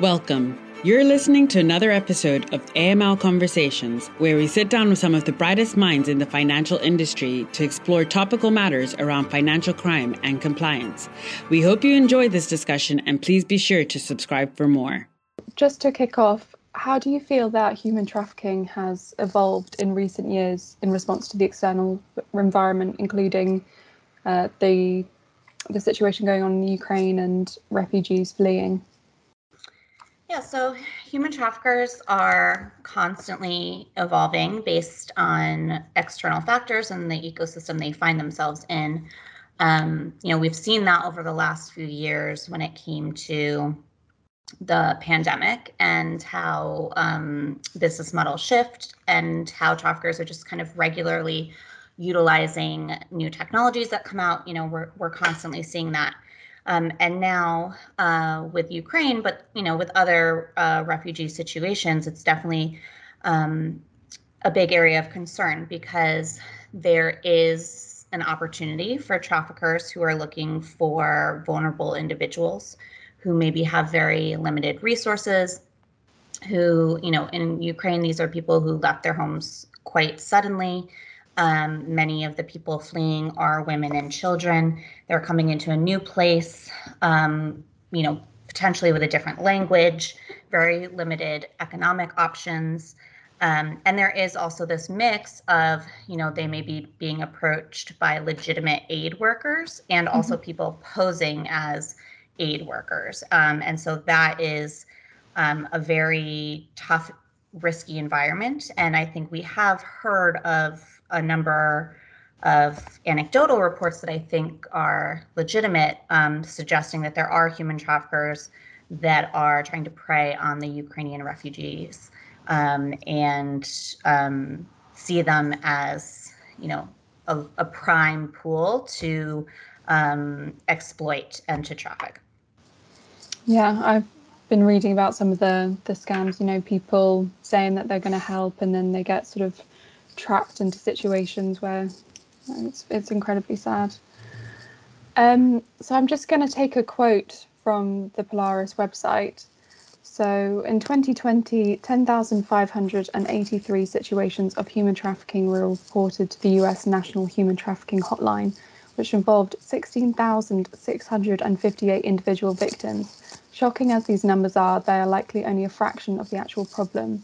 Welcome. You're listening to another episode of AML Conversations, where we sit down with some of the brightest minds in the financial industry to explore topical matters around financial crime and compliance. We hope you enjoy this discussion and please be sure to subscribe for more. Just to kick off, how do you feel that human trafficking has evolved in recent years in response to the external environment, including uh, the the situation going on in Ukraine and refugees fleeing? Yeah, so human traffickers are constantly evolving based on external factors and the ecosystem they find themselves in. Um, you know, we've seen that over the last few years when it came to the pandemic and how um, business models shift and how traffickers are just kind of regularly utilizing new technologies that come out. You know, we're, we're constantly seeing that um, and now uh, with Ukraine, but you know, with other uh, refugee situations, it's definitely um, a big area of concern because there is an opportunity for traffickers who are looking for vulnerable individuals who maybe have very limited resources. Who, you know, in Ukraine, these are people who left their homes quite suddenly. Um, many of the people fleeing are women and children. They're coming into a new place, um, you know, potentially with a different language, very limited economic options. Um, and there is also this mix of, you know, they may be being approached by legitimate aid workers and also mm-hmm. people posing as aid workers. Um, and so that is um, a very tough, risky environment. And I think we have heard of a number of anecdotal reports that I think are legitimate, um, suggesting that there are human traffickers that are trying to prey on the Ukrainian refugees um, and um, see them as, you know, a, a prime pool to um, exploit and to traffic. Yeah, I've been reading about some of the the scams. You know, people saying that they're going to help, and then they get sort of trapped into situations where it's, it's incredibly sad. Um, so I'm just going to take a quote from the Polaris website. So in 2020, 10,583 situations of human trafficking were reported to the US National Human Trafficking Hotline, which involved 16,658 individual victims. Shocking as these numbers are, they are likely only a fraction of the actual problem.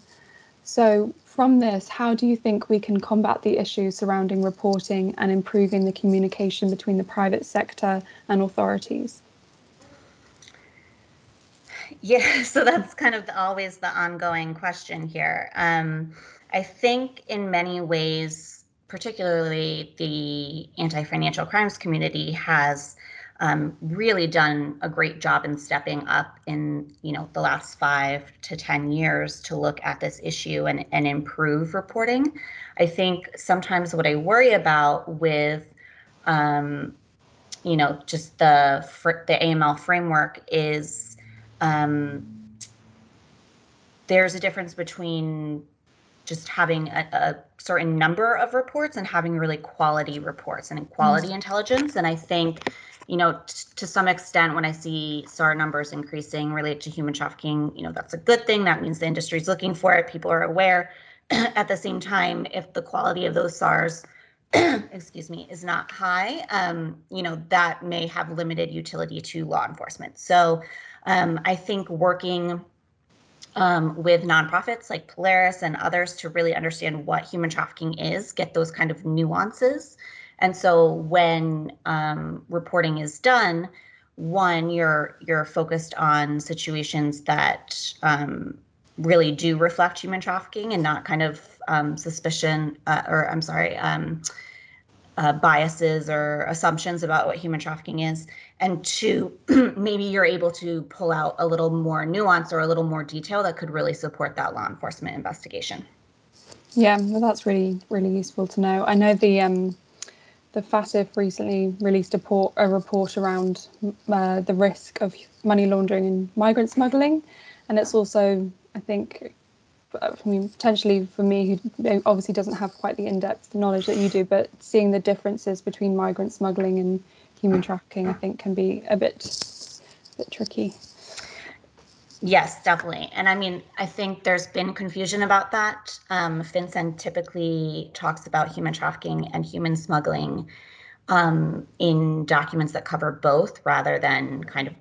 So, from this, how do you think we can combat the issues surrounding reporting and improving the communication between the private sector and authorities? Yeah, so that's kind of always the ongoing question here. Um, I think in many ways, particularly the anti financial crimes community has um, really done a great job in stepping up in you know the last five to ten years to look at this issue and, and improve reporting. I think sometimes what I worry about with um, you know just the the AML framework is um, there's a difference between just having a, a, certain number of reports and having really quality reports and quality mm-hmm. intelligence. And I think you know, t- to some extent, when I see SAR numbers increasing related to human trafficking, you know, that's a good thing. That means the industry is looking for it. People are aware. At the same time, if the quality of those SARs, excuse me, is not high, um, you know, that may have limited utility to law enforcement. So um, I think working um, with nonprofits like Polaris and others to really understand what human trafficking is, get those kind of nuances and so when um, reporting is done, one, you're you're focused on situations that um, really do reflect human trafficking and not kind of um, suspicion uh, or I'm sorry, um, uh, biases or assumptions about what human trafficking is. And two, maybe you're able to pull out a little more nuance or a little more detail that could really support that law enforcement investigation. Yeah, well, that's really really useful to know. I know the um, the FATF recently released a, a report around uh, the risk of money laundering and migrant smuggling, and it's also, I think, I mean, potentially for me, who obviously doesn't have quite the in-depth knowledge that you do, but seeing the differences between migrant smuggling and human trafficking, I think, can be a bit, a bit tricky. Yes, definitely. And I mean, I think there's been confusion about that. Um, FinCEN typically talks about human trafficking and human smuggling um, in documents that cover both rather than kind of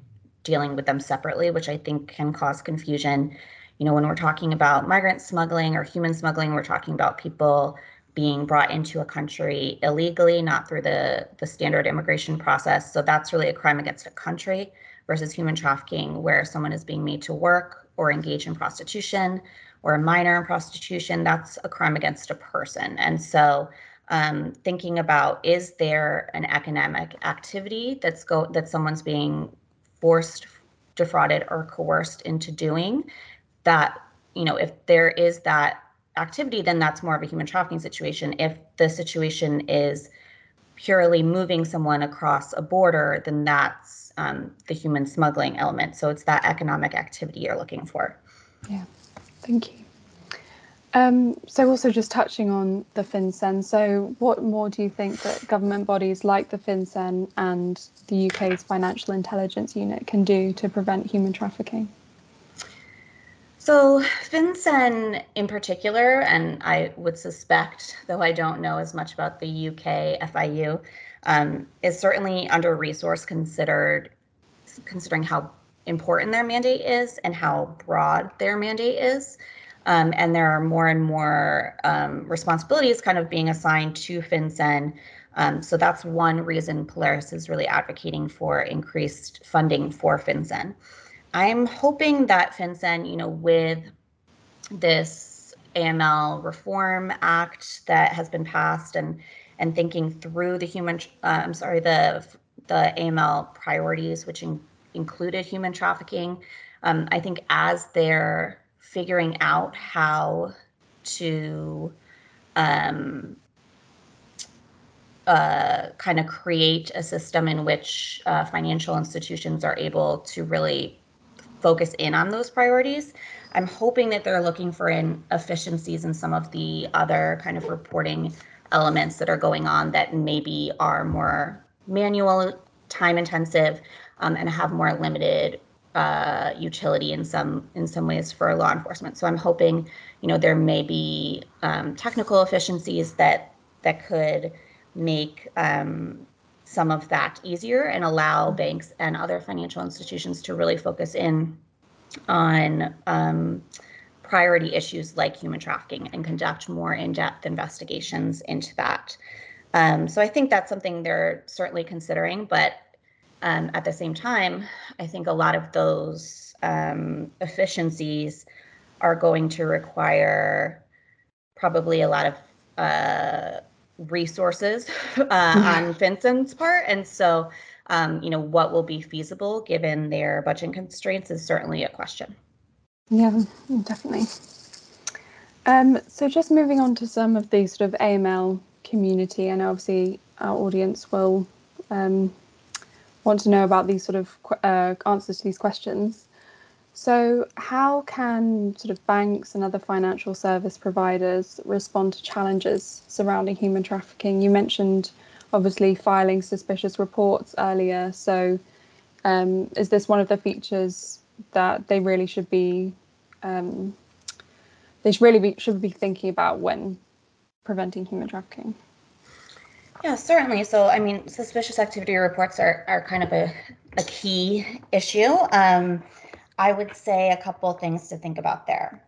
dealing with them separately, which I think can cause confusion. You know, when we're talking about migrant smuggling or human smuggling, we're talking about people being brought into a country illegally, not through the, the standard immigration process. So that's really a crime against a country versus human trafficking, where someone is being made to work or engage in prostitution or a minor in prostitution. That's a crime against a person. And so um, thinking about is there an economic activity that's go that someone's being forced, defrauded, or coerced into doing that, you know, if there is that activity, then that's more of a human trafficking situation. If the situation is purely moving someone across a border, then that's um, the human smuggling element. So it's that economic activity you're looking for. Yeah, thank you. Um, so also just touching on the FinCEN, so what more do you think that government bodies like the FinCEN and the UK's Financial Intelligence Unit can do to prevent human trafficking? So, FinCEN in particular, and I would suspect, though I don't know as much about the UK FIU, um, is certainly under resource considered, considering how important their mandate is and how broad their mandate is. Um, and there are more and more um, responsibilities kind of being assigned to FinCEN. Um, so that's one reason Polaris is really advocating for increased funding for FinCEN. I'm hoping that FinCEN, you know, with this AML Reform Act that has been passed and and thinking through the human, uh, I'm sorry, the the AML priorities, which in, included human trafficking. Um, I think as they're figuring out how to um, uh, kind of create a system in which uh, financial institutions are able to really focus in on those priorities. I'm hoping that they're looking for in efficiencies in some of the other kind of reporting elements that are going on that maybe are more manual, time intensive, um, and have more limited uh, utility in some in some ways for law enforcement. So I'm hoping, you know, there may be um, technical efficiencies that that could make um, some of that easier and allow banks and other financial institutions to really focus in on um, priority issues like human trafficking and conduct more in-depth investigations into that. Um, so I think that's something they're certainly considering, but um, at the same time, I think a lot of those um, efficiencies are going to require probably a lot of uh, resources uh, on FinCEN's part. And so, um, you know, what will be feasible given their budget constraints is certainly a question. Yeah, definitely. Um, so just moving on to some of the sort of AML community, and obviously our audience will um, want to know about these sort of uh, answers to these questions. So, how can sort of banks and other financial service providers respond to challenges surrounding human trafficking? You mentioned obviously filing suspicious reports earlier. So, um, is this one of the features that they really should be? Um, they should really be should be thinking about when preventing human trafficking. Yeah, certainly. So, I mean, suspicious activity reports are are kind of a a key issue. Um, I would say a couple things to think about there.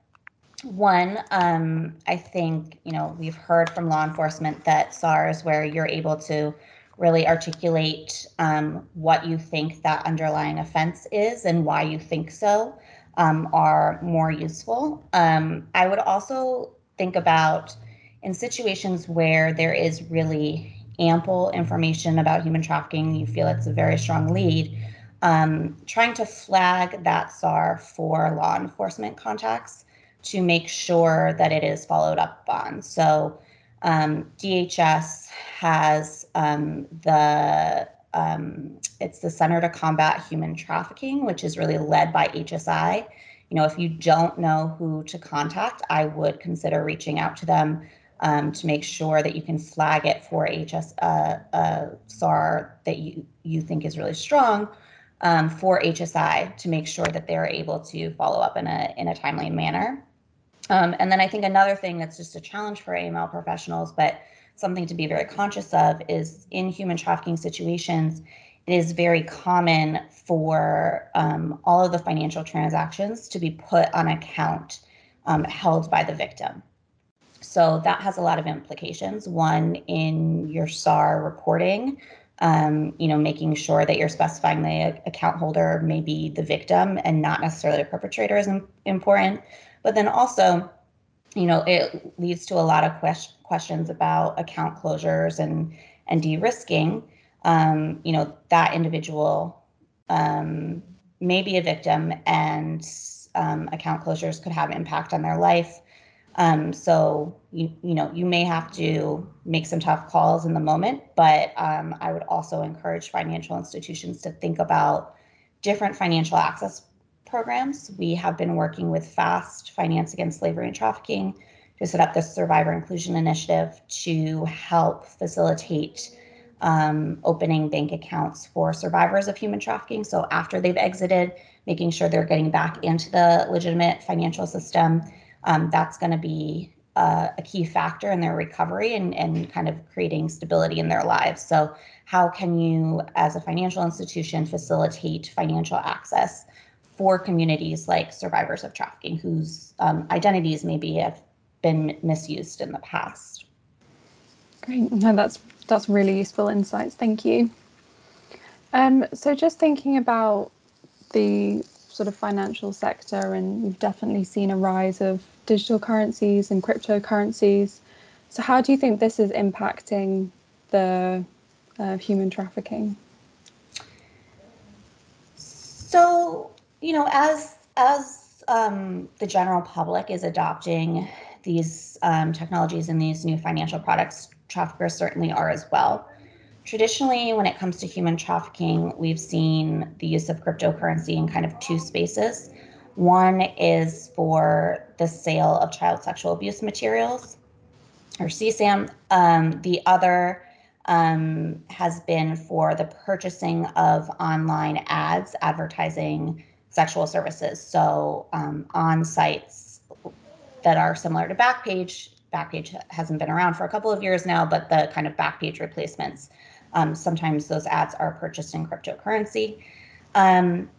One, um, I think, you know, we've heard from law enforcement that SARs, where you're able to really articulate um, what you think that underlying offense is and why you think so, um, are more useful. Um, I would also think about in situations where there is really ample information about human trafficking, you feel it's a very strong lead um, trying to flag that SAR for law enforcement contacts to make sure that it is followed up on. So um, DHS has um, the um, it's the Center to Combat Human Trafficking, which is really led by HSI. You know, if you don't know who to contact, I would consider reaching out to them um, to make sure that you can flag it for HS uh, uh, SAR that you you think is really strong um, for HSI to make sure that they're able to follow up in a in a timely manner. Um, and then I think another thing that's just a challenge for AML professionals, but something to be very conscious of is in human trafficking situations, it is very common for um, all of the financial transactions to be put on account um, held by the victim. So that has a lot of implications. One, in your SAR reporting, um, you know, making sure that you're specifying the account holder may be the victim and not necessarily a perpetrator is important. But then also, you know, it leads to a lot of quest- questions about account closures and and de-risking. Um, you know, that individual um, may be a victim, and um, account closures could have impact on their life. Um, so you you know you may have to make some tough calls in the moment, but um, I would also encourage financial institutions to think about different financial access programs. We have been working with FAST, Finance Against Slavery and Trafficking, to set up this Survivor Inclusion Initiative to help facilitate um, opening bank accounts for survivors of human trafficking. So after they've exited, making sure they're getting back into the legitimate financial system. Um, that's going to be uh, a key factor in their recovery and, and kind of creating stability in their lives. So, how can you, as a financial institution, facilitate financial access for communities like survivors of trafficking whose um, identities maybe have been misused in the past. Great, no, that's that's really useful insights. Thank you. Um, so just thinking about the sort of financial sector, and we've definitely seen a rise of digital currencies and cryptocurrencies. So how do you think this is impacting the uh, human trafficking? So you know, as as um, the general public is adopting these um, technologies and these new financial products, traffickers certainly are as well. Traditionally, when it comes to human trafficking, we've seen the use of cryptocurrency in kind of two spaces. One is for the sale of child sexual abuse materials, or CSAM. Um, the other um, has been for the purchasing of online ads advertising sexual services. So um, on sites that are similar to Backpage, Backpage hasn't been around for a couple of years now, but the kind of Backpage replacements, um, sometimes those ads are purchased in cryptocurrency. Um,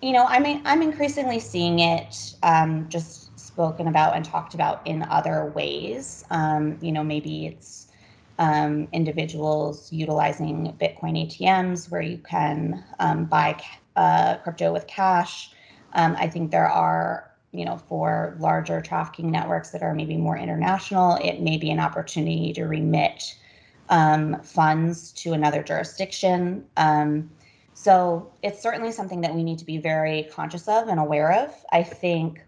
you know, I'm I'm increasingly seeing it um, just spoken about and talked about in other ways. Um, you know, maybe it's um, individuals utilizing Bitcoin ATMs where you can um, buy uh, crypto with cash. I think there are, you know, for larger trafficking networks that are maybe more international, it may be an opportunity to remit um, funds to another jurisdiction. Um, so it's certainly something that we need to be very conscious of and aware of. I think,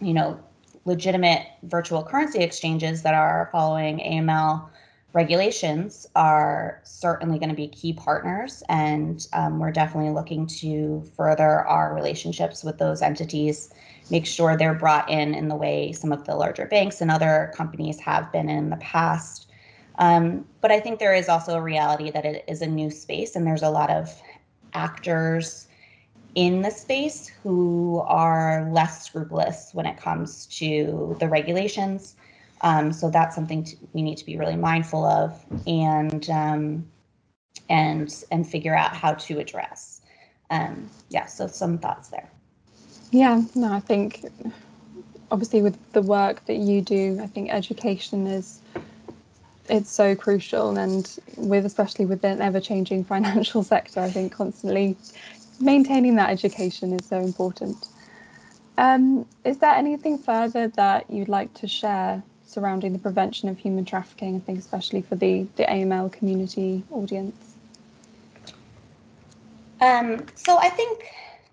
you know, legitimate virtual currency exchanges that are following AML regulations are certainly going to be key partners, and um, we're definitely looking to further our relationships with those entities, make sure they're brought in in the way some of the larger banks and other companies have been in the past. Um, but I think there is also a reality that it is a new space, and there's a lot of actors in the space who are less scrupulous when it comes to the regulations um, so that's something to, we need to be really mindful of and um, and and figure out how to address. Um, yeah, so some thoughts there. Yeah, no, I think obviously with the work that you do, I think education is it's so crucial and with especially with the ever changing financial sector, I think constantly maintaining that education is so important. Um, is there anything further that you'd like to share surrounding the prevention of human trafficking, I think especially for the, the AML community audience? Um, so I think,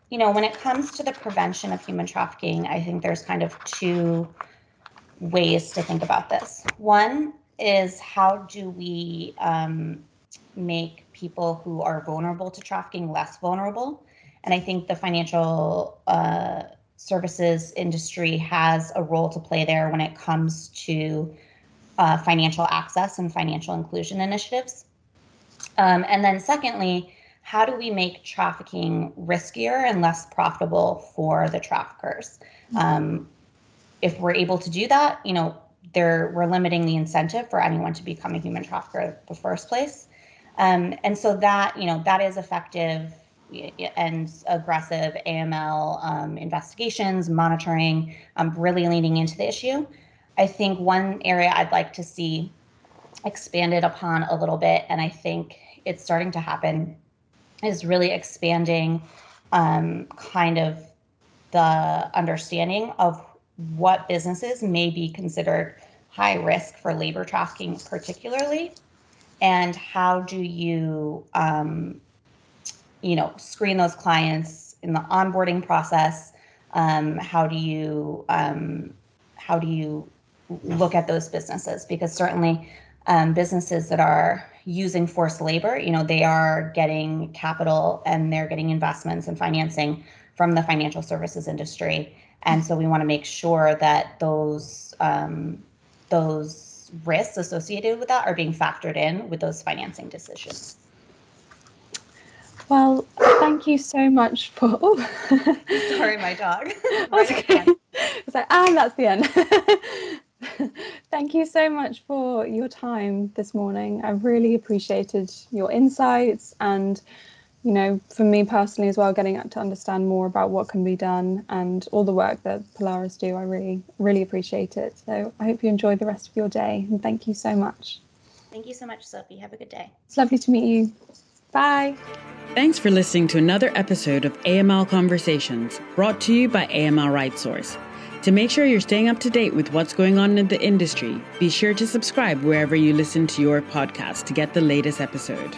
you know, when it comes to the prevention of human trafficking, I think there's kind of two ways to think about this. One is how do we um, make people who are vulnerable to trafficking less vulnerable? And I think the financial uh, services industry has a role to play there when it comes to uh, financial access and financial inclusion initiatives. Um, and then, secondly, how do we make trafficking riskier and less profitable for the traffickers? Mm-hmm. Um, if we're able to do that, you know, there we're limiting the incentive for anyone to become a human trafficker in the first place. Um, and so that, you know, that is effective and aggressive AML um, investigations, monitoring, um, really leaning into the issue. I think one area I'd like to see expanded upon a little bit, and I think it's starting to happen, is really expanding um, kind of the understanding of what businesses may be considered high risk for labor trafficking, particularly, and how do you, um, you know, screen those clients in the onboarding process? Um, how do you um, how do you look at those businesses? Because certainly, um, businesses that are using forced labor, you know, they are getting capital and they're getting investments and financing from the financial services industry and so we want to make sure that those um, those risks associated with that are being factored in with those financing decisions. Well, thank you so much for. Oh. Sorry, my dog. right okay. It's like, and that's the end. thank you so much for your time this morning. I really appreciated your insights and you know, for me personally as well, getting to understand more about what can be done and all the work that Polaris do, I really, really appreciate it. So I hope you enjoy the rest of your day and thank you so much. Thank you so much, Sophie. Have a good day. It's lovely to meet you. Bye. Thanks for listening to another episode of AML Conversations, brought to you by AML RightSource. To make sure you're staying up to date with what's going on in the industry, be sure to subscribe wherever you listen to your podcast to get the latest episode.